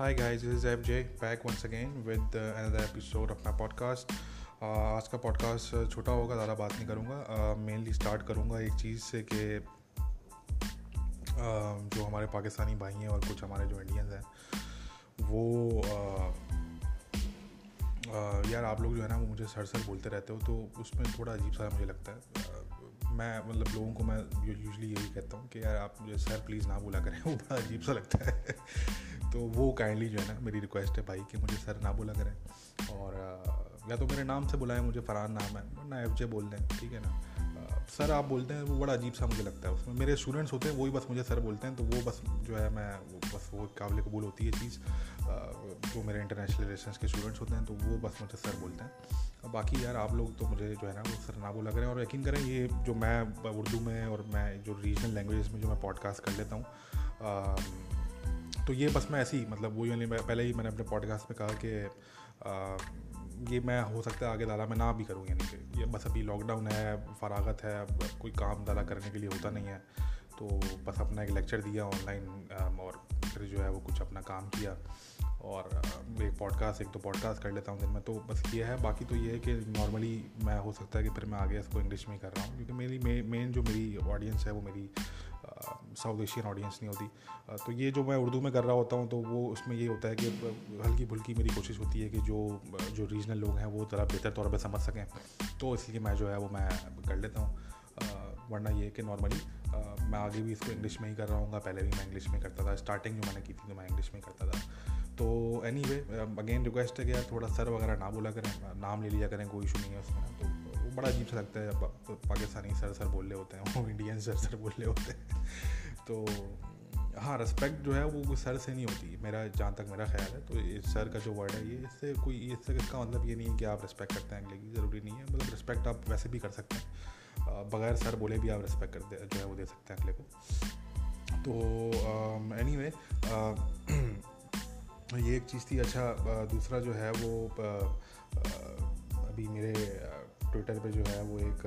Hi guys, this is FJ back once again with uh, another episode of my. Uh, आज का podcast छोटा होगा ज़्यादा बात नहीं करूँगा। मेनली uh, स्टार्ट करूँगा एक चीज़ से कि uh, जो हमारे पाकिस्तानी भाई हैं और कुछ हमारे जो इंडियंस हैं वो uh, uh, यार आप लोग जो है ना वो मुझे सर सर बोलते रहते हो तो उसमें थोड़ा अजीब सा मुझे लगता है। Uh, मैं मतलब लोगों को मैं यूजली यही कहता हूँ कि यार आप मुझे सर प्लीज़ ना बोला करें वो बड़ा अजीब सा लगता है। तो वो काइंडली जो है ना मेरी रिक्वेस्ट है भाई कि मुझे सर ना बोला करें। और या तो मेरे नाम से बुलाएँ, मुझे फ़रहान नाम है, वरना एफ़ जे बोल दें, ठीक है ना? सर आप बोलते हैं, वो बड़ा अजीब सा मुझे लगता है उसमें। मेरे स्टूडेंट्स होते हैं वही बस मुझे सर बोलते हैं तो वो बस जो है मैं, वो बस वो काबिल कबूल होती है चीज़। जो मेरे इंटरनेशनल रिलेशन के स्टूडेंट्स होते हैं तो वो बस मुझे सर बोलते हैं। बाकी यार आप लोग तो मुझे जो है ना, वो सर ना बोला करें। और यकीन करें, ये जो मैं उर्दू में और मैं जो रीजनल लैंग्वेज में जो मैं पॉडकास्ट कर लेता हूँ तो ये बस मैं ऐसे ही मतलब वो यानी पहले ही मैंने अपने पॉडकास्ट में कहा कि ये मैं हो सकता है आगे ज़्यादा मैं ना भी करूँ, यानी कि ये बस अभी लॉकडाउन है, फरागत है, अब कोई काम ज़्यादा करने के लिए होता नहीं है। तो बस अपना एक लेक्चर दिया ऑनलाइन और फिर जो है वो कुछ अपना काम किया। और एक पॉडकास्ट एक तो पॉडकास्ट कर लेता हूँ दिन में तो बस ये है। बाकी तो ये है कि नॉर्मली मैं हो सकता है कि फिर मैं आगे इसको इंग्लिश में ही कर रहा हूँ, क्योंकि मेरी मेन जो मेरी ऑडियंस है वो मेरी साउथ एशियन ऑडियंस नहीं होती। तो ये जो मैं उर्दू में कर रहा होता हूँ तो वो उसमें ये होता है कि हल्की फुल्की मेरी कोशिश होती है कि जो जो रीजनल लोग हैं, वो ज़रा बेहतर तौर पर समझ सकें। तो इसलिए मैं जो है, वो मैं कर लेता हूँ। वरना ये कि नॉर्मली मैं आगे भी इसको इंग्लिश में ही कर रहा हूँ पहले भी मैं इंग्लिश में करता था। स्टार्टिंग जो मैंने की थी तो मैं इंग्लिश में करता था। तो एनी वे अगेन रिक्वेस्ट है कि यार थोड़ा सर वगैरह ना बोला करें, नाम ले लिया करें, कोई इशू नहीं है उसमें तो बड़ा अजीब सा लगता है तो पाकिस्तानी सर सर बोल रहे होते हैं, वो इंडियन सर सर बोल रहे होते हैं। तो हाँ रिस्पेक्ट जो है वो सर से नहीं होती, मेरा, जहाँ तक मेरा ख्याल है तो इस सर का जो वर्ड है, ये इससे कोई, इससे इसका मतलब ये नहीं है कि आप रिस्पेक्ट करते हैं अगले की, ज़रूरी नहीं है मतलब रिस्पेक्ट आप वैसे भी कर सकते हैं। बगैर सर बोले भी आप रिस्पेक्ट कर दे जो है वो दे सकते हैं अगले को। तो एनी वे ये एक चीज़ थी अच्छा दूसरा जो है वो अभी मेरे ट्विटर पे जो है वो एक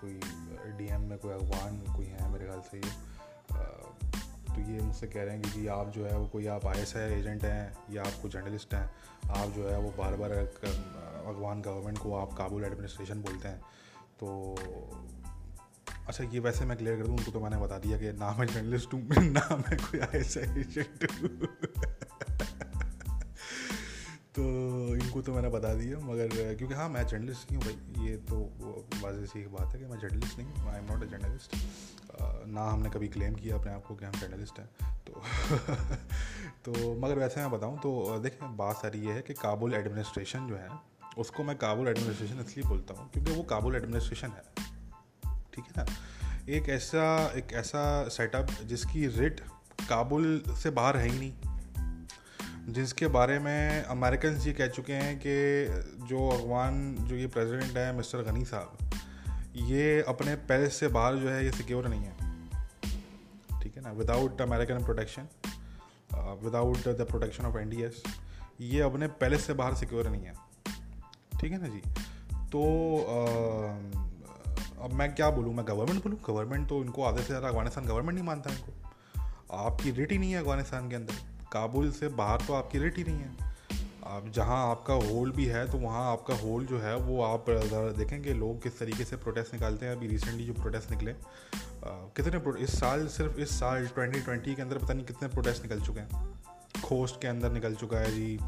कोई डीएम में कोई अगवान कोई है मेरे ख्याल से ये तो ये मुझसे कह रहे हैं कि जी आप जो है वो कोई आप आई एस एजेंट हैं, या आप कोई जर्नलिस्ट हैं, आप जो है वो बार बार अगवान गवर्नमेंट को आप काबुल एडमिनिस्ट्रेशन बोलते हैं। तो अच्छा ये वैसे मैं क्लियर कर दूँ, उनको तो मैंने बता दिया कि ना मैं जर्नलिस्ट हूँ, ना मैं कोई आई एजेंट हूँ। इनको तो मैंने बता दिया, मगर, क्योंकि हाँ मैं जर्नलिस्ट नहीं हूँ भाई। ये तो वाजह सी बात है कि मैं जर्नलिस्ट नहीं हूँ I am not a journalist ना हमने कभी क्लेम किया अपने आप को कि हम जर्नलिस्ट हैं। तो तो मगर वैसे मैं बताऊँ तो देखें, बात सारी ये है कि काबुल एडमिनिस्ट्रेशन जो है, उसको मैं काबुल एडमिनिस्ट्रेशन इसलिए बोलता हूँ क्योंकि वो काबुल एडमिनिस्ट्रेशन है। ठीक है ना? एक ऐसा एक ऐसा सेटअप जिसकी रिट काबुल से बाहर है ही नहीं। जिसके बारे में अमेरिकन ये कह चुके हैं कि जो अफगान जो ये प्रेसिडेंट है मिस्टर गनी साहब ये अपने पैलेस से बाहर जो है ये सिक्योर नहीं है। ठीक है ना? Without American protection without the protection of an ये अपने पैलेस से बाहर सिक्योर नहीं है। ठीक है ना जी? तो uh, अब मैं क्या बोलूँ? मैं गवर्नमेंट बोलूँ? गवर्नमेंट तो इनको आधे से ज़्यादा अफ़गानिस्तान गवर्नमेंट नहीं मानता इनको। आपकी रेट ही नहीं है अफ़गानिस्तान के अंदर। काबुल से बाहर तो आपकी रेट ही नहीं है। आप जहाँ आपका होल भी है तो वहाँ आपका होल जो है, वो आप देखेंगे लोग किस तरीके से प्रोटेस्ट निकालते हैं। अभी रिसेंटली जो प्रोटेस्ट निकले कितने इस साल सिर्फ़ इस साल 2020 के अंदर पता नहीं कितने प्रोटेस्ट निकल चुके हैं। खोस्ट के अंदर निकल चुका है जी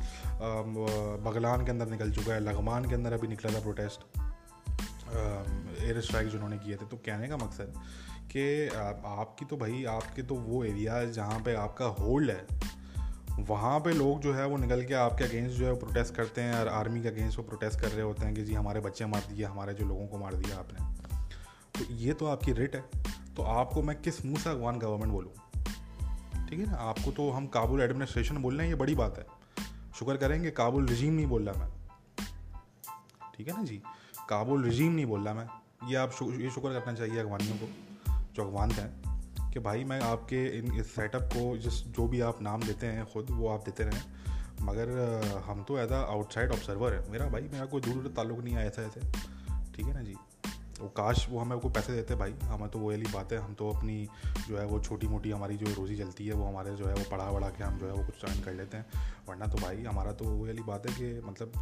बगलान के अंदर निकल चुका है लगमान के अंदर अभी निकला था प्रोटेस्ट एयर स्ट्राइक जिन्होंने किए थे तो कहने का मकसद कि आपकी तो भाई, आपके तो वो एरिया जहाँ पे आपका होल्ड है वहाँ पे लोग जो है वो निकल के आपके अगेंस्ट जो है प्रोटेस्ट करते हैं और आर्मी के अगेंस्ट वो प्रोटेस्ट कर रहे होते हैं कि जी हमारे बच्चे मार दिए, हमारे जो लोगों को मार दिया आपने। तो ये तो आपकी रेट है। तो आपको मैं किस मुँह से अफगान गवर्नमेंट बोलूँ? ठीक है ना? आपको तो हम काबुल एडमिनिस्ट्रेशन बोल रहे हैं, ये बड़ी बात है। शुक्र करेंगे काबुल रजीम नहीं बोल रहा मैं। ठीक है ना जी? काबुल रजीम नहीं बोल रहा मैं। ये आप ये शुक्र करना चाहिए अफगानियों को, जो अफगान हैं। कि भाई मैं आपके इन इस सेटअप को जिस जो भी आप नाम देते हैं, ख़ुद वो आप देते रहें। मगर हम तो एज आउटसाइड ऑब्जर्वर है। मेरा भाई, मेरा कोई दूर ताल्लुक नहीं है ऐसा, ऐसे। ठीक है ना जी? वो काश वो हमें को पैसे देते भाई। हमें तो वो वाली बात है। हम तो अपनी जो है वो छोटी मोटी हमारी जो रोज़ी चलती है, वो हमारे जो है वो पढ़ा वढ़ा के हम जो है वो कुछ ज्वाइन कर लेते हैं। वरना तो भाई, हमारा तो वो वाली बात है कि मतलब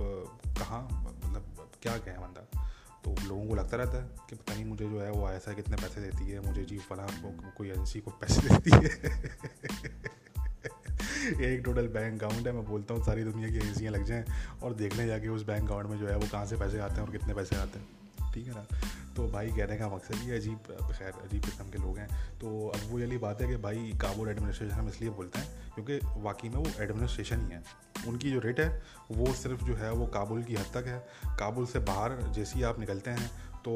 कहाँ मतलब क्या कहें बंदा? तो लोगों को लगता रहता है कि पता नहीं मुझे जो है वो ऐसा कितने पैसे देती है, मुझे जी फला कोई एजेंसी को पैसे देती है। एक टोटल बैंक अकाउंट है, मैं बोलता हूँ, सारी दुनिया की एजेंसियाँ लग जाएँ और देखने जाके उस बैंक अकाउंट में जो है वो कहाँ से पैसे आते हैं और कितने पैसे आते हैं। ठीक है ना? तो भाई कहने का मकसद ये अजीब, खैर, अजीब किस्म के लोग हैं। तो अब वो यही बात है कि भाई काबुल एडमिनिस्ट्रेशन हम इसलिए बोलते हैं, क्योंकि वाकई में वो एडमिनिस्ट्रेशन ही है। उनकी जो रेट है, वो सिर्फ़ जो है, वो काबुल की हद तक है। काबुल से बाहर जैसे ही आप निकलते हैं तो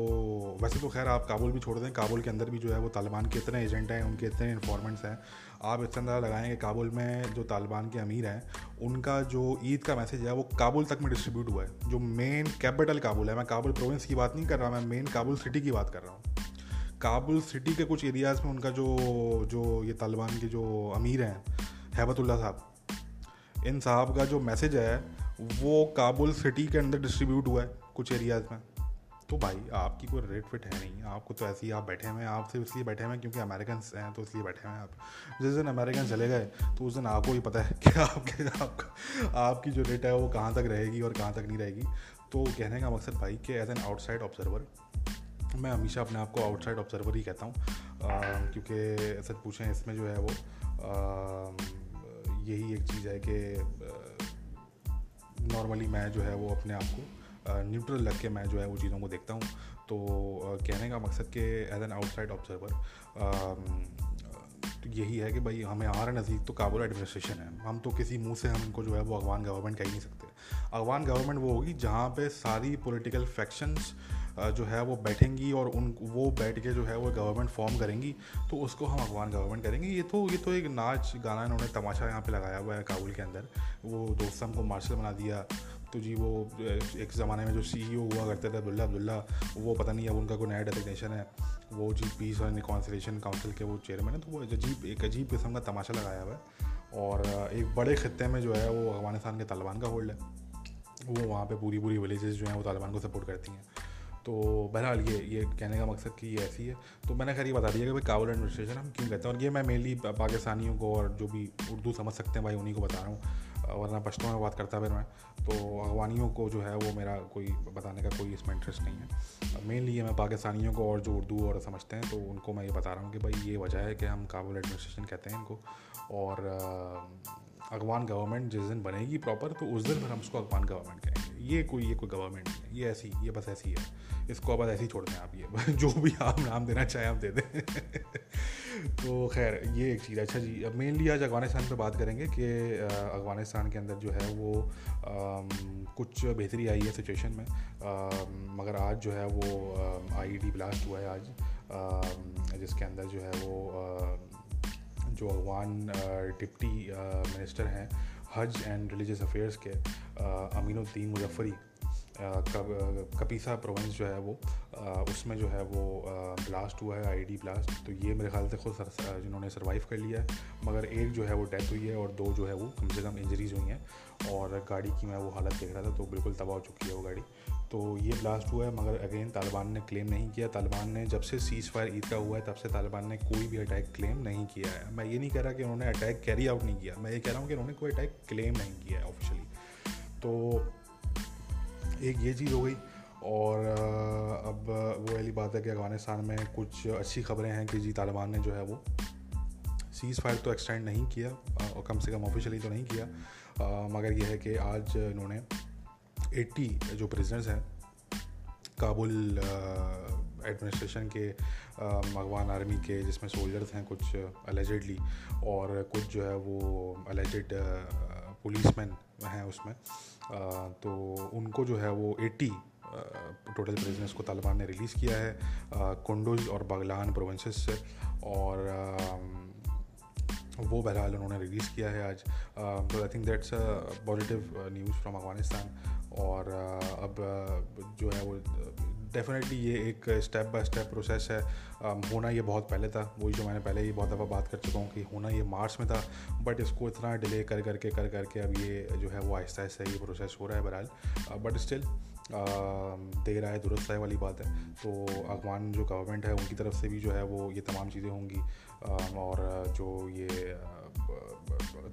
वैसे तो खैर आप काबुल भी छोड़ दें काबुल के अंदर भी जो है, वो तालिबान के इतने एजेंट हैं, उनके इतने इन्फॉर्मेंट्स हैं। आप इस अंदाज़ा लगाएँ कि काबुल में जो तालिबान के अमीर हैं, उनका जो ईद का मैसेज है, वो काबुल तक में डिस्ट्रीब्यूट हुआ है। जो मेन कैपिटल काबुल है, मैं काबुल प्रोविंस की बात नहीं कर रहा, मैं मेन काबुल सिटी की बात कर रहा हूँ। काबुल सिटी के कुछ एरियाज़ में उनका जो जो ये तालिबान के जो अमीर हैं, हैबतुल्ला साहब, इन साहब का जो मैसेज है, वो काबुल सिटी के अंदर डिस्ट्रीब्यूट हुआ है कुछ एरियाज़ में। तो भाई, आपकी कोई रेट फिट है नहीं। आपको तो ऐसे ही आप बैठे हुए हैं। आप सिर्फ़ इसलिए बैठे हुए हैं क्योंकि अमेरिकन हैं तो इसलिए बैठे हुए हैं आप। जिस दिन अमेरिकन चले गए तो उस दिन आपको ही पता है कि आपके, आपका, आपकी जो रेट है वो कहाँ तक रहेगी और कहाँ तक नहीं रहेगी। तो कहने का मकसद भाई कि एज एन आउटसाइड ऑब्जर्वर मैं हमेशा अपने आप को आउटसाइड ऑब्जर्वर ही कहता हूँ। क्योंकि सच पूछें, इसमें जो है वो यही एक चीज़ है कि नॉर्मली मैं जो है वो अपने आप को न्यूट्रल लग के मैं जो है वो चीज़ों को देखता हूँ। तो कहने का मकसद कि एज एन आउटसाइड ऑब्जर्वर तो यही है कि भाई हमें हमारा नज़दीक तो काबुल एडमिनिस्ट्रेशन है। हम तो किसी मुँह से हम इनको जो है वो अफगान गवर्नमेंट कह ही नहीं सकते। अफगान गवर्नमेंट वो होगी जहाँ पे सारी पॉलिटिकल फैक्शंस जो है वो बैठेंगी और उन, वो बैठ के जो है वो गवर्नमेंट फॉर्म करेंगी तो उसको हम अफगान गवर्नमेंट करेंगे। ये तो ये तो एक नाच गाना इन्होंने तमाशा यहाँ पे लगाया हुआ है काबुल के अंदर। वो दोस्तम को मार्शल बना दिया। तो जी वो एक ज़माने में जो सी e हुआ करते थे, अब्दुल्ला अब्दुल्ला, वो पता नहीं अब उनका कोई नया डेजिग्नेशन है। वो जी पीस और रिकॉन्सिलेशन काउंसिल के वो चेयरमैन है तो वो अजीब, एक अजीब किस्म का तमाशा लगाया हुआ है। और एक बड़े ख़त्े में जो है वो अफ़गानिस्तान के तालिबान का होल्ड है। वो वहाँ पे पूरी पूरी विलेजेस जो हैं वो तालिबान को सपोर्ट करती हैं। तो बहरहाल ये ये कहने का मकसद कि ये ऐसी है। तो मैंने खैर ये बता दिया कि भाई काबुल एडमिनिस्ट्रेशन हम क्यों कहते हैं? और ये मैं मेनली पाकिस्तानियों को और जो भी उर्दू समझ सकते हैं भाई उन्हीं को बता रहा हूँ। वरना पश्तो में बात करता फिर मैं। तो अफगानियों को जो है वो मेरा कोई बताने का कोई इसमें इंटरेस्ट नहीं है। मेनली ये मैं पाकिस्तानियों को और जो उर्दू और समझते हैं तो उनको मैं ये बता रहा हूँ कि भाई ये वजह है कि हम काबुल एडमिनिस्ट्रेशन कहते हैं इनको। और अफगान गवर्नमेंट जिस दिन बनेगी प्रॉपर तो उस दिन फिर हम उसको अफगान गवर्नमेंट कहेंगे। ये कोई ये कोई गवर्नमेंट नहीं है ये ऐसी ये बस ऐसी है। इसको अब ऐसे ही छोड़ दें आप ये जो भी आप नाम देना चाहें आप दे दें। तो खैर ये एक चीज़ अच्छा जी अब मेनली आज अफ़गानिस्तान पे बात करेंगे कि अफ़गानिस्तान के अंदर जो है वो आ, कुछ बेहतरी आई है सिचुएशन में। आ, मगर आज जो है वो आईईडी ब्लास्ट हुआ है आज। आ, जिसके अंदर जो है वो जो अफगान डिप्टी मिनिस्टर हैं हज एंड रिलीजियस अफेयर्स के अमीनुद्दीन मुजफ्फरी कपीसा प्रोविंस जो है वो उसमें जो है वो ब्लास्ट हुआ है, आईडी ब्लास्ट। तो ये मेरे ख्याल से खुद जिन्होंने सरवाइव कर लिया है। मगर एक जो है वो डेथ हुई है और दो जो है वो कम से कम इंजरीज हुई हैं। और गाड़ी की मैं वो हालत देख रहा था तो बिल्कुल तबाह हो चुकी है वो गाड़ी। तो ये ब्लास्ट हुआ है, मगर अगेन तालिबान ने क्लेम नहीं किया। तालिबान ने जब से सीज़ फायर ईद का हुआ है, तब से तालिबान ने कोई भी अटैक क्लेम नहीं किया है। मैं ये नहीं कह रहा कि उन्होंने अटैक कैरी आउट नहीं किया। मैं ये कह रहा हूँ कि उन्होंने कोई अटैक क्लेम नहीं किया है ऑफिशियली तो एक ये चीज़ हो गई, और अब वो वाली बात है कि अफ़गानिस्तान में कुछ अच्छी खबरें हैं कि जी तालिबान ने जो है वो सीज़ फायर तो एक्सटेंड नहीं किया और कम से कम ऑफिशियली तो नहीं किया। मगर यह है कि आज इन्होंने 80 जो प्रिजनर्स हैं, काबुल एडमिनिस्ट्रेशन के अफगान आर्मी के, जिसमें सोल्जर्स हैं कुछ अलेजेडली और कुछ जो है वो अलेजेड पुलिसमैन हैं उसमें तो उनको जो है वो 80 टोटल प्रिजनर्स को तालिबान ने रिलीज़ किया है कुंडुज और बगलान प्रोविंसेस से, और वो बहरहाल उन्होंने रिलीज़ किया है आज। तो I think that's a positive news from Afghanistan और अब जो है वो डेफिनेटली ये एक स्टेप बाय स्टेप प्रोसेस है। होना ये बहुत पहले था। वही जो मैंने पहले ही बहुत दफ़ा बात कर चुका हूँ कि होना ये मार्च में था बट इसको इतना डिले कर करके कर करके अब ये जो है वो आहिस्ता आहिस्ता ये प्रोसेस हो रहा है बहरहाल। बट स्टिल दे रहा है, दुरुस्त है वाली बात है। तो अफगान जो गवर्नमेंट है, उनकी तरफ़ से भी जो है वो ये तमाम चीज़ें होंगी। और जो ये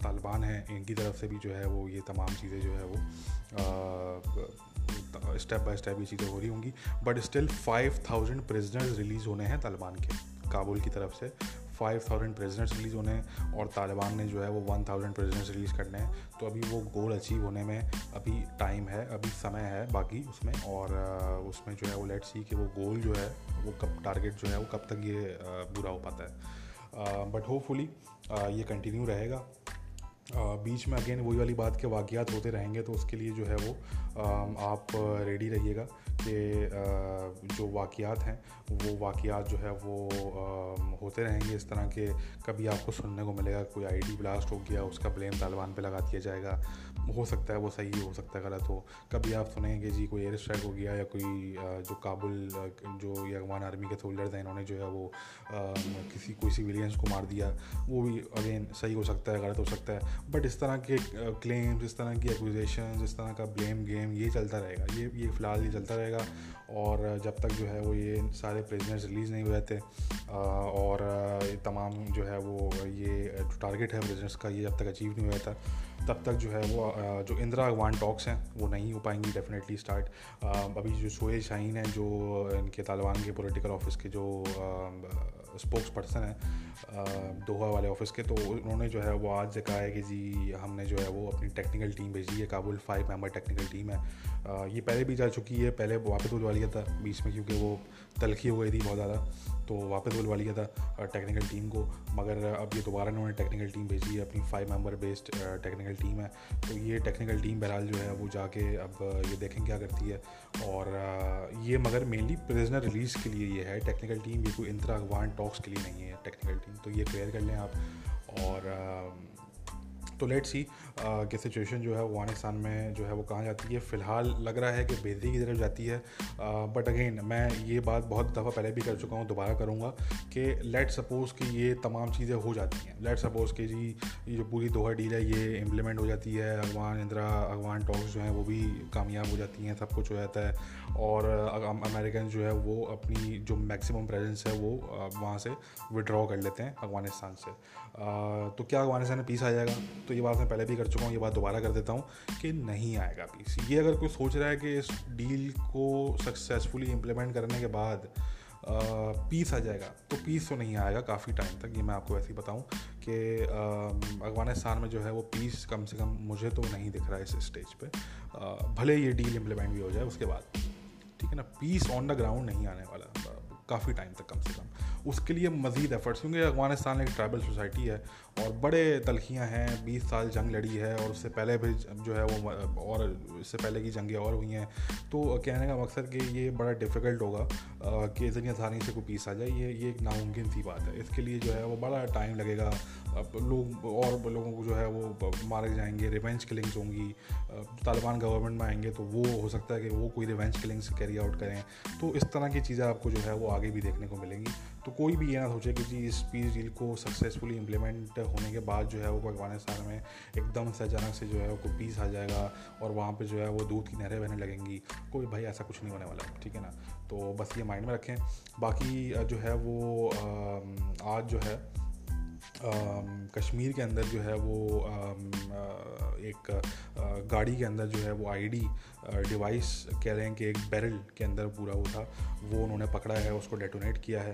तालिबान हैं, इनकी तरफ़ से भी जो है वो ये तमाम चीज़ें जो है वो स्टेप बाय स्टेप ये चीज़ें हो रही होंगी। But still five thousand prisoners release होने हैं तालिबान के, काबुल की तरफ़ से। फाइव थाउज़ेंड प्रेजनेंट्स रिलीज़ होने हैं और तालिबान ने जो है वो वन थाउज़ेंड प्रेजनेंट्स रिलीज़ करने हैं। तो अभी वो गोल अचीव होने में अभी टाइम है, अभी समय है बाकी उसमें। और उसमें जो है वो लेट सी कि वो गोल जो है, वो कब टारगेट जो है वो कब तक ये पूरा हो पाता है। बट होपफुली ये कंटिन्यू रहेगा। बीच में अगेन वही वाली बात के वाक़ात होते रहेंगे तो उसके लिए जो है वो आप रेडी रहिएगा कि जो वाक़ात हैं, वो वाक़ात जो है वो होते रहेंगे इस तरह के, कभी आपको सुनने को मिलेगा, कोई आईडी ब्लास्ट हो गया, उसका ब्लेम तालिबान पे लगा दिया जाएगा, हो सकता है वो सही हो सकता है गलत हो। कभी आप सुनेंगे जी कोई एयर स्ट्राइक हो गया या कोई जो काबुल जो ये अफगान आर्मी के सोल्जर्स हैं, इन्होंने जो है वो किसी, कोई सिविलियंस को मार दिया, वो भी अगेन सही हो सकता है, गलत हो सकता है। बट इस तरह के क्लेम्स इस तरह की एक्विजेशन इस तरह का ब्लेम गेम ये चलता रहेगा। ये ये फ़िलहाल ये चलता रहेगा। और जब तक जो है वो ये सारे प्रेजनेंट्स रिलीज़ नहीं हुए थे और ये तमाम जो है वो, ये जो टारगेट है प्रेजनेंट्स का, ये जब तक अचीव नहीं हुआ था तब तक जो है वो जो इंदिरा अगवान टॉक्स हैं, वो नहीं हो पाएँगी डेफिनेटली स्टार्ट अभी जो सोए शाहीन हैं, जो इनके तालिबान के पॉलिटिकल ऑफ़िस के जो स्पोक्स पर्सन हैं दोहा वाले ऑफ़िस के तो उन्होंने जो है वो आज से कहा है कि जी, हमने जो है वो अपनी टेक्निकल टीम भेजी है, Kabul five member technical team है। ये पहले भी जा चुकी है, पहले वापस बुलवा लिया था बीच में, क्योंकि वो तलखी हो गई थी बहुत ज़्यादा तो वापस बुलवा लिया था टेक्निकल टीम को। मगर अब ये दोबारा उन्होंने टेक्निकल टीम भेजी है, अपनी five member based technical team है। तो ये टेक्निकल टीम बहरहाल जो है, वो जाके अब ये देखें क्या करती है। और ये मगर मेनली प्रिजनर रिलीज़ के लिए ये है। टेक्निकल टीम ये कोई इंतरा अगवान टॉक्स के लिए नहीं है टेक्निकल टीम तो ये क्लियर कर लें आप। और तो लेट सी कि सिचुएशन जो है अफ़गानिस्तान में जो है वो कहाँ जाती है। फ़िलहाल लग रहा है कि बेहतरी की तरफ़ जाती है। बट अगेन मैं ये बात बहुत दफ़ा पहले भी कर चुका हूँ, दोबारा करूँगा कि लेट सपोज़ कि ये तमाम चीज़ें हो जाती हैं। लेट सपोज़ कि जी जो पूरी दोहा डील है, ये इम्प्लीमेंट हो जाती है अफगान इंदिरा अफगान टॉक्स जो हैं वो भी कामयाब हो जाती हैं, सब कुछ हो जाता है। और अमेरिकन जो है वो अपनी जो मैक्सिमम प्रेजेंस है वो वहाँ से विड्रॉ कर लेते हैं अफ़गानिस्तान से। तो क्या अफ़गानिस्तान में पीस आ जाएगा? तो ये बात मैं पहले भी कर चुका हूँ, ये बात दोबारा कर देता हूँ कि नहीं आएगा पीस ये अगर कोई सोच रहा है कि इस डील को सक्सेसफुली इम्प्लीमेंट करने के बाद पीस आ जाएगा तो पीस तो नहीं आएगा काफ़ी टाइम तक, ये मैं आपको ऐसे ही बताऊँ कि अफ़गानिस्तान में जो है वो पीस कम से कम मुझे तो नहीं दिख रहा है इस स्टेज पे। भले ये डील इम्प्लीमेंट भी हो जाए, उसके बाद। ठीक है ना? पीस ऑन द ग्राउंड नहीं आने वाला, काफ़ी टाइम तक कम से कम। उसके लिए मज़ीद एफर्ट्स क्योंकि अफ़गानिस्तान एक ट्राइबल सोसाइटी है और बड़े तलखियाँ हैं, बीस साल जंग लड़ी है और उससे पहले भी जो है वो और इससे पहले की जंगें और हुई हैं। तो कहने का मकसद कि ये बड़ा डिफ़िकल्ट होगा कि इतनी आसानी से कोई पीस आ जाए, ये ये एक नामुमकिन सी बात है। इसके लिए जो है वो बड़ा टाइम लगेगा। लोग, और लोगों को जो है वो मारे जाएँगे रिवेंज किलिंग्स होंगी। तालिबान गवर्नमेंट में आएँगे तो वो हो सकता है कि वो कोई रिवेंज किलिंग्स कैरी आउट करें। तो इस तरह की चीज़ें आपको जो है वो आगे भी देखने को मिलेंगी। तो कोई भी ये ना सोचे कि जी इस पीस डील को सक्सेसफुली इम्प्लीमेंट होने के बाद जो है वो अफ़गानिस्तान में एकदम से अचानक से जो है वो पीस आ जाएगा और वहाँ पे जो है वो दूध की नहरें बहने लगेंगी। कोई भाई ऐसा कुछ नहीं होने वाला ठीक है ना? तो बस ये माइंड में रखें। बाकी जो है वो आज जो है कश्मीर के अंदर जो है वो एक गाड़ी के अंदर जो है वो आईडी डिवाइस कह रहे हैं कि एक बैरल के अंदर पूरा वो था। वो उन्होंने पकड़ा है, उसको डेटोनेट किया है।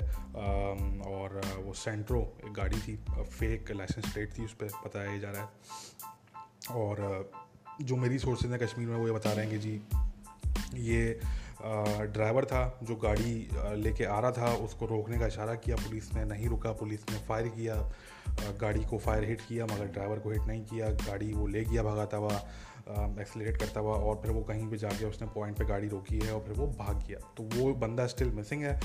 और वो सेंट्रो एक गाड़ी थी फेक लाइसेंस प्लेट थी, उस पर बताया जा रहा है। और जो मेरी सोर्सेज हैं कश्मीर में, वो ये बता रहे हैं कि जी, ये ड्राइवर था जो गाड़ी लेके आ रहा था, उसको रोकने का इशारा किया, पुलिस ने नहीं रुका, पुलिस ने फायर किया गाड़ी को फायर हिट किया, मगर ड्राइवर को हिट नहीं किया, गाड़ी वो ले गया भगाता हुआ एक्सलेट करता हुआ और फिर वो कहीं पे जाके उसने पॉइंट पे गाड़ी रोकी है और फिर वो भाग गया। तो वो बंदा स्टिल मिसिंग है।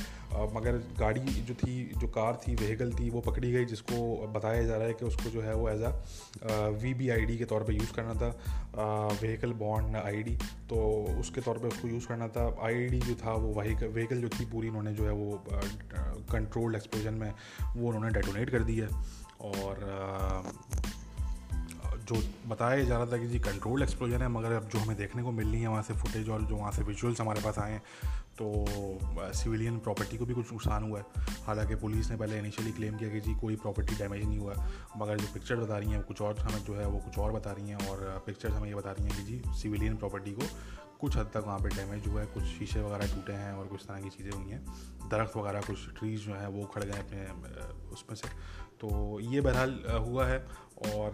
मगर गाड़ी जो थी, जो कार थी व्हीकल थी, वो पकड़ी गई, जिसको बताया जा रहा है कि उसको जो है वो as a V B I D के तौर पे यूज़ करना था। व्हीकल बॉन्ड आई डी तो उसके तौर पे उसको यूज़ करना था। आई डी जो था वो व्हीकल व्हीकल जो थी पूरी उन्होंने जो है वो कंट्रोल्ड एक्सप्लोजन में वो उन्होंने डेटोनेट कर दी है। और जो बताया जा रहा था कि जी कंट्रोल एक्सप्लोजन है, मगर अब जो हमें देखने को मिल रही है, वहाँ से फुटेज और जो वहाँ से विजुअल्स हमारे पास आए हैं तो सिविलियन प्रॉपर्टी को भी कुछ नुकसान हुआ है। हालाँकि पुलिस ने पहले इनिशियली क्लेम किया कि जी कोई प्रॉपर्टी डैमेज नहीं हुआ, मगर जो पिक्चर बता रही हैं कुछ और हमें जो है, वो कुछ और बता रही हैं और पिक्चर्स हमें ये बता रही हैं कि जी सिविलियन प्रॉपर्टी को कुछ हद तक वहाँ पे डैमेज हुआ है, कुछ शीशे वगैरह टूटे हैं और कुछ तरह की चीज़ें हुई हैं, दरख्त वगैरह, कुछ ट्रीज जो हैं, वो खड़ गए अपने उसमें से। तो ये बहरहाल हुआ है और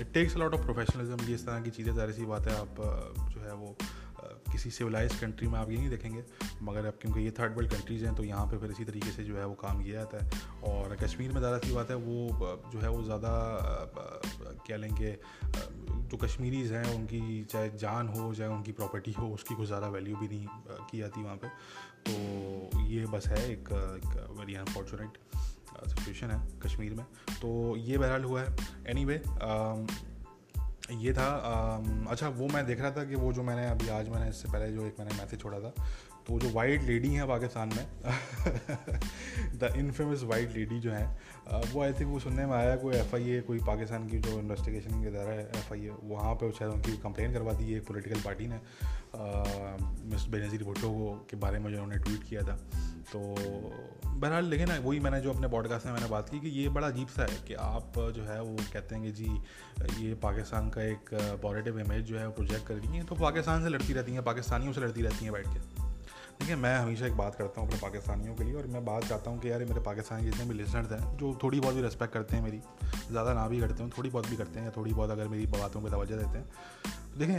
it takes lot of professionalism ये इस तरह की चीज़ें ज़ाहिर सी बात है आप जो है वो किसी सिविलाइज कंट्री में आप ये नहीं देखेंगे। मगर अब क्योंकि ये थर्ड वर्ल्ड कंट्रीज़ हैं तो यहाँ पे फिर इसी तरीके से जो है वो काम किया जाता है। और कश्मीर में ज़्यादा सी बात है वो जो है वो ज़्यादा क्या लेंगे जो कश्मीरीज़ हैं उनकी चाहे जान हो चाहे उनकी प्रॉपर्टी हो उसकी कुछ ज़्यादा वैल्यू भी नहीं की जाती वहाँ पर तो ये बस है एक, वेरी अनफॉर्चुनेट सिचुएशन है कश्मीर में। तो ये बहरहाल हुआ है। एनी anyway, ये था अच्छा वो मैं देख रहा था कि वो जो मैंने अभी आज मैंने इससे पहले जो एक मैंने मैसेज छोड़ा था तो जो वाइट लेडी हैं पाकिस्तान में द इनफेमस वाइट लेडी जो है वो आई थिंक वो सुनने में आया, कोई एफ़ आई ए कोई पाकिस्तान की जो इन्वेस्टिगेशन के द्वारा है एफ़ आई ए वहाँ पर शायद उनकी कंप्लेन करवा दी है एक पोलिटिकल पार्टी ने मिस बेनज़ीर भुट्टो के बारे में जो उन्होंने ट्वीट किया था। तो बहरहाल, लेकिन वही मैंने जो अपने पॉडकास्ट में मैंने बात की कि ये बड़ा अजीब सा है कि आप जो है वो कहते हैं कि जी, ये पाकिस्तान का एक पॉजिटिव इमेज जो है वो प्रोजेक्ट कर रही हैं तो पाकिस्तान से लड़ती रहती हैं, पाकिस्तानियों से लड़ती रहती हैं बैठ के। देखिए, मैं हमेशा एक बात करता हूँ अपने पाकिस्तानियों के लिए और मैं बात चाहता हूँ कि यार मेरे पाकिस्तानी जितने भी लिसनर्स हैं, जो थोड़ी बहुत भी रिस्पेक्ट करते हैं मेरी, ज़्यादा ना भी करते हैं, थोड़ी बहुत भी करते हैं या थोड़ी बहुत अगर मेरी बातों पर तोज्जो देते हैं। देखें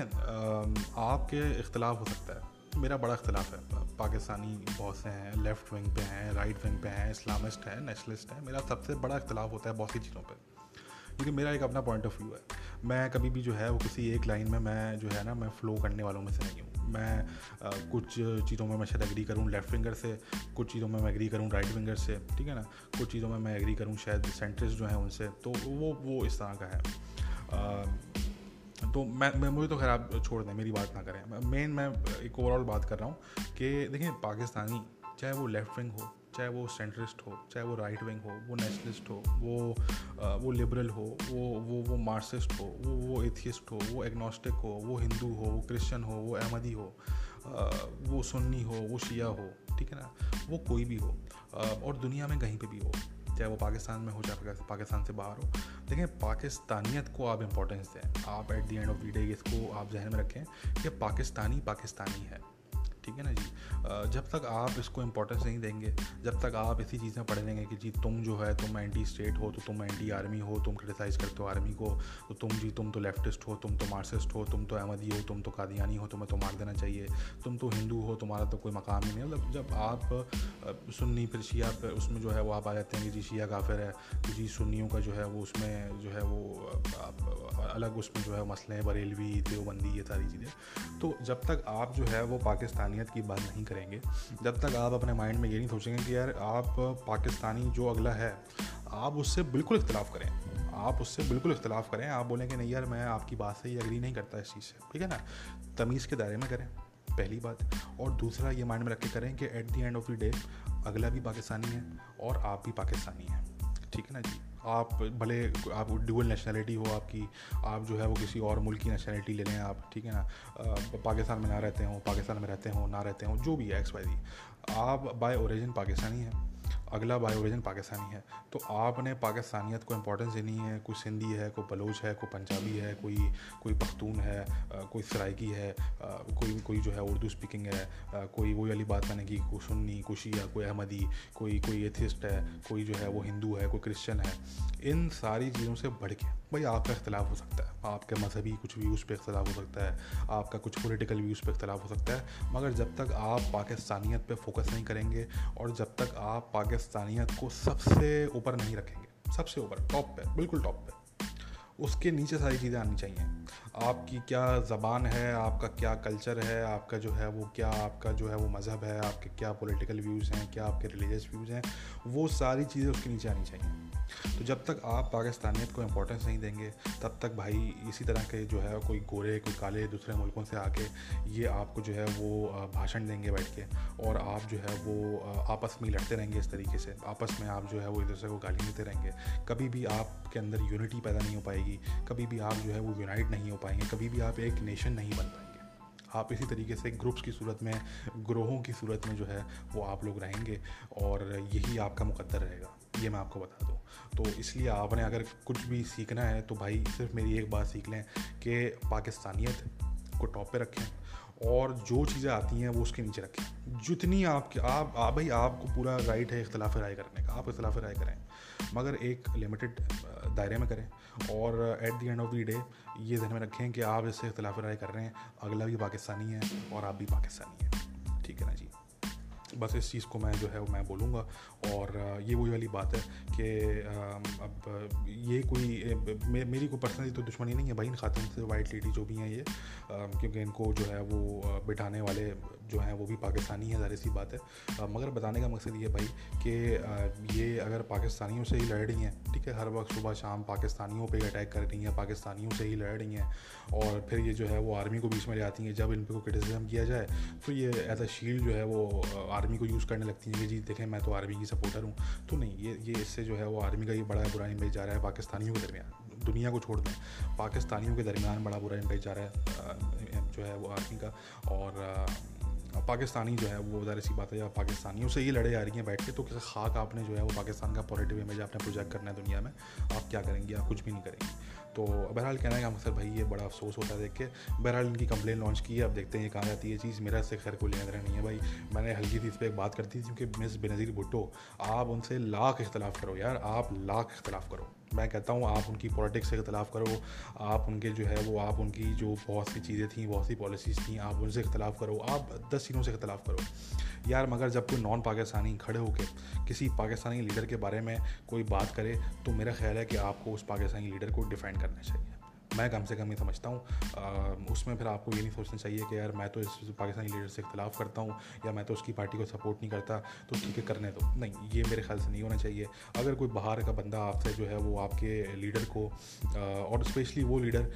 आपके इख्तलाफ हो सकता है, मेरा बड़ा इख्तलाफ है। पाकिस्तानी बहुत से हैं लेफ़्ट विंग पे हैं राइट विंग पे हैं इस्लामिस्ट हैं नेशनलिस्ट हैं, मेरा सबसे बड़ा इख्तलाफ होता है बहुत सी चीज़ों पर क्योंकि मेरा एक अपना पॉइंट ऑफ़ व्यू है। मैं कभी भी जो है वो किसी एक लाइन में मैं जो है ना मैं फ़्लो करने वालों में से नहीं हूँ। मैं आ, कुछ चीज़ों में मैं शायद एग्री करूँ लेफ़्ट फिंगर से कुछ चीज़ों में मैं एग्री करूँ राइट फिंगर से ठीक है ना? कुछ चीज़ों में मैं एग्री करूँ शायद सेंट्रिस्ट जो हैं उनसे तो वो वो इस तरह का है। आ, तो मैं मैं मुझे तो खैर आप छोड़ दें मेरी बात ना करें। मेन मैं एक ओवरऑल बात कर रहा हूँ कि देखिए पाकिस्तानी चाहे वो लेफ़्ट विंग हो चाहे वो सेंट्रिस्ट हो, चाहे वो राइट विंग हो, वो नेशनलिस्ट हो, वो वो लिबरल हो, वो वो वो मार्क्सिस्ट हो, वो वो एथियस्ट हो, वो एग्नोस्टिक हो, वो हिंदू हो, वो क्रिश्चियन हो, वो अहमदी हो वो सुन्नी हो, वो शिया हो, ठीक है ना? वो कोई भी हो और दुनिया में कहीं पे भी हो, चाहे वो पाकिस्तान में हो, चाहे पाकिस्तान से बाहर हो। देखें पाकिस्तानियत को आप इम्पोर्टेंस दें। आप at the end of the day इसको आप जहन में रखें कि पाकिस्तानी पाकिस्तानी है। ठीक है ना जी? जब तक आप इसको इम्पोर्टेंस नहीं देंगे, जब तक आप ऐसी चीज़ें पढ़ लेंगे कि जी तुम जो है, तुम एंटी स्टेट हो तो तुम एंटी आर्मी हो, तुम क्रिटिसाइज़ करते हो आर्मी को तो तुम जी, तुम तो लेफ्टिस्ट हो, तुम तो मार्क्सिस्ट हो, तुम तो अहमदी हो, तुम तो कादियानी हो, तुम्हें तो मार देना चाहिए, तुम तो हिंदू हो, तुम्हारा तो कोई मकाम ही नहीं मतलब जब आप सुन्नी, फिर शिया उसमें जो है वो आप आ जाते हैं कि जी शिया काफिर है तो जी सुन्नियों का जो है वो उसमें जो है वो अलग उसमें जो है मसले, बरेलवी, देवबंदी, ये सारी चीज़ें। तो जब तक आप जो है वो पाकिस्तानियत की बात नहीं करेंगे। जब तक आप अपने माइंड में ये नहीं सोचेंगे कि यार आप पाकिस्तानी जो अगला है, आप उससे बिल्कुल इख्तलाफ करें। आप उससे बिल्कुल इख्तलाफ करें। आप बोलें कि नहीं यार, मैं आपकी बात से ही अग्री नहीं करता इस चीज़ से। ठीक है ना? तमीज़ के दायरे में करें, पहली बात। और दूसरा, ये माइंड में रख के करें कि at the end of the day अगला भी पाकिस्तानी है और आप भी पाकिस्तानी हैं। ठीक है ना जी? आप भले आप ड्यूअल नेशनैलिटी हो, आपकी, आप जो है वो किसी और मुल्क की नेशनैलिटी ले लें आप, ठीक है ना? पाकिस्तान में ना रहते हो, पाकिस्तान में रहते हो, ना रहते हो, जो भी है एक्स वाई आप बाय ओरिजिन पाकिस्तानी हैं। अगला बाय ओरिजिन पाकिस्तानी है। तो आपने पाकिस्तानियत को इम्पोर्टेंस देनी है, कोई सिंधी है, कोई बलोच है, कोई पंजाबी है, कोई कोई पख्तून है कोई सराइकी है कोई कोई जो है उर्दू स्पीकिंग है कोई वही वाली बात मैंने की, कोई सुन्नी, कोई शिया, कोई अहमदी, कोई कोई एथिस्ट है, कोई जो है वो हिंदू है, कोई क्रिश्चन है, इन सारी चीज़ों से बढ़ के, भाई आपका इख्तलाफ हो सकता है, आपके मजहबी कुछ व्यूज़ पे इख्तलाफ हो सकता है, आपका कुछ पॉलिटिकल व्यूज़ पे इख्तलाफ हो सकता है, मगर जब तक आप पाकिस्तानियत पे फोकस नहीं करेंगे, और जब तक आप पाकिस्तानियत को सबसे ऊपर नहीं रखेंगे। सबसे ऊपर टॉप पे बिल्कुल टॉप पे। उसके नीचे सारी चीज़ें आनी चाहिए। आपकी क्या ज़बान है, आपका क्या कल्चर है, आपका जो है वो क्या, आपका जो है वो मज़हब है, आपके क्या पॉलिटिकल व्यूज़ हैं, क्या आपके रिलीजियस व्यूज़ हैं, वो सारी चीज़ें उसके नीचे आनी चाहिए। तो जब तक आप पाकिस्तानियत को इम्पोर्टेंस नहीं देंगे, तब तक भाई इसी तरह के जो है कोई गोरे, कोई काले दूसरे मुल्कों से आके ये आपको जो है वो भाषण देंगे बैठ के और आप जो है वो आपस में लड़ते रहेंगे इस तरीके से। आपस में आप जो है वो एक दूसरे को गाली देते रहेंगे। कभी भी आपके अंदर यूनिटी पैदा नहीं हो पाएगी। मिलेगी कभी भी आप जो है वो यूनाइट नहीं हो पाएँगे, कभी भी आप एक नेशन नहीं बन पाएँगे। आप इसी तरीके से ग्रुप्स की सूरत में, ग्रोहों की सूरत में जो है वो आप लोग रहेंगे और यही आपका मुकद्दर रहेगा, ये मैं आपको बता दूँ। तो इसलिए आपने अगर कुछ भी सीखना है तो भाई सिर्फ़ मेरी एक बात सीख लें कि पाकिस्तानियत को टॉप पे रखें और जो चीज़ें आती हैं वो उसके नीचे रखें। जितनी आपके आप आ, भाई आपको पूरा राइट है इख्तलाफ राय करने का। आप इख्तलाफ राय करें मगर एक लिमिटेड दायरे में करें और at the end of the day ये जहन में रखें कि आप इससे इख्तलाफ राय कर रहे हैं। अगला भी पाकिस्तानी है और आप भी पाकिस्तानी हैं। ठीक है ना जी? बस इस चीज़ को मैं जो है मैं बोलूँगा और ये वही वाली बात है कि अब ये कोई मे, मेरी कोई पर्सनली तो दुश्मनी नहीं है भाई इन खातून से वाइट लेडी जो भी हैं ये क्योंकि इनको जो है वो बिठाने वाले जो हैं वो भी पाकिस्तानी है ज़ाहिर सी बात है। मगर बताने का मकसद ये भाई कि ये अगर पाकिस्तानियों से ही लड़ रही हैं ठीक है हर वक्त सुबह शाम पाकिस्तानियों पे अटैक कर रही हैं पाकिस्तानियों से ही लड़ रही हैं और फिर ये जो है वो आर्मी को बीच में ले आती हैं जब इन पर को क्रिटिसिज्म किया जाए तो ये एज अ शील्ड जो है वो आर्मी को यूज़ करने लगती हैं कि जी देखें मैं तो आर्मी की सपोर्टर हूँ तो नहीं, ये ये इससे जो है वो आर्मी का ये बड़ा बुरा इमेज जा रहा है पाकिस्तानियों के दरमियान, दुनिया को छोड़ दें। पाकिस्तानियों के दरमियान बड़ा बुरा इमेज जा रहा है जो है वो आर्मी का। और पाकिस्तानी जो है, वो ज़ाहिर सी बात है, या पाकिस्तानियों से ही लड़े आ रही हैं बैठ के तो किसी खाक आपने जो है, वो पाकिस्तान का पॉजिटिव इमेज आपने प्रोजेक्ट करना है दुनिया में, आप क्या करेंगे? आप कुछ भी नहीं करेंगे। तो बहरहाल कहना है मकसद भाई, ये बड़ा अफसोस होता है देख के। बहरहाल इनकी कंप्लेन लॉन्च की है, अब देखते हैं ये कहाँ जाती है चीज़। मेरा इससे खैर कोई लेना देना नहीं है भाई। मैंने हल्की सी इस पर एक बात करती थी, क्योंकि मिस बेनज़ीर भुट्टो, आप उनसे लाख इख्तलाफ करो यार, आप लाख इख्तलाफ करो। मैं कहता हूँ, आप उनकी पॉलिटिक्स से इख्तलाफ करो। आप उनके जो है, वो आप उनकी जो बहुत सी चीज़ें थी, बहुत सी पॉलिसीज़ थी, आप उनसे इख्तलाफ करो। आप दस चीज़ों से इख्तलाफ करो। यार, मगर जब कोई नॉन पाकिस्तानी खड़े होकर किसी पाकिस्तानी लीडर के बारे में कोई बात करे तो मेरा ख्याल है कि आपको उस पाकिस्तानी लीडर को डिफेंड करना चाहिए। मैं कम से कम ये समझता हूँ। उसमें फिर आपको ये नहीं सोचना चाहिए कि यार मैं तो इस पाकिस्तानी लीडर से इख्तलाफ करता हूँ या मैं तो उसकी पार्टी को सपोर्ट नहीं करता तो ठीक है, करने दो। नहीं, ये मेरे ख्याल से नहीं होना चाहिए। अगर कोई बाहर का बंदा आपसे जो है वो आपके लीडर को और स्पेशली वो लीडर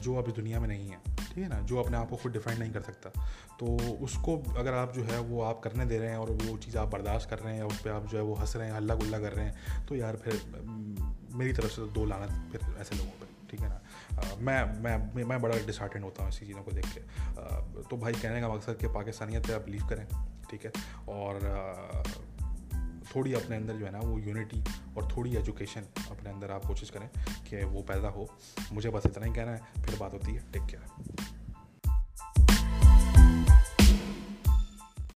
जो अब इस दुनिया में नहीं है, ठीक है ना, जो अपने आप को खुद डिफाइन नहीं कर सकता तो उसको अगर आप जो है वो आप करने दे रहे हैं और वो चीज़ आप बर्दाश्त कर रहे हैं या उस पर आप जो है वो हंस रहे हैं, हल्ला गुल्ला कर रहे हैं तो यार फिर मेरी तरफ़ से तो दो लाना फिर ऐसे लोगों पर। ठीक है ना? मैं मैं मैं बड़ा डिसहार्टेंड होता हूँ ऐसी चीज़ों को देख के। तो भाई कहने का मकसद कि पाकिस्तानियत पे आप बिलीव करें, ठीक है? और थोड़ी अपने अंदर जो है ना वो यूनिटी और थोड़ी एजुकेशन अपने अंदर आप कोशिश करें कि वो पैदा हो। मुझे बस इतना ही कहना है, फिर बात होती है टेक केयर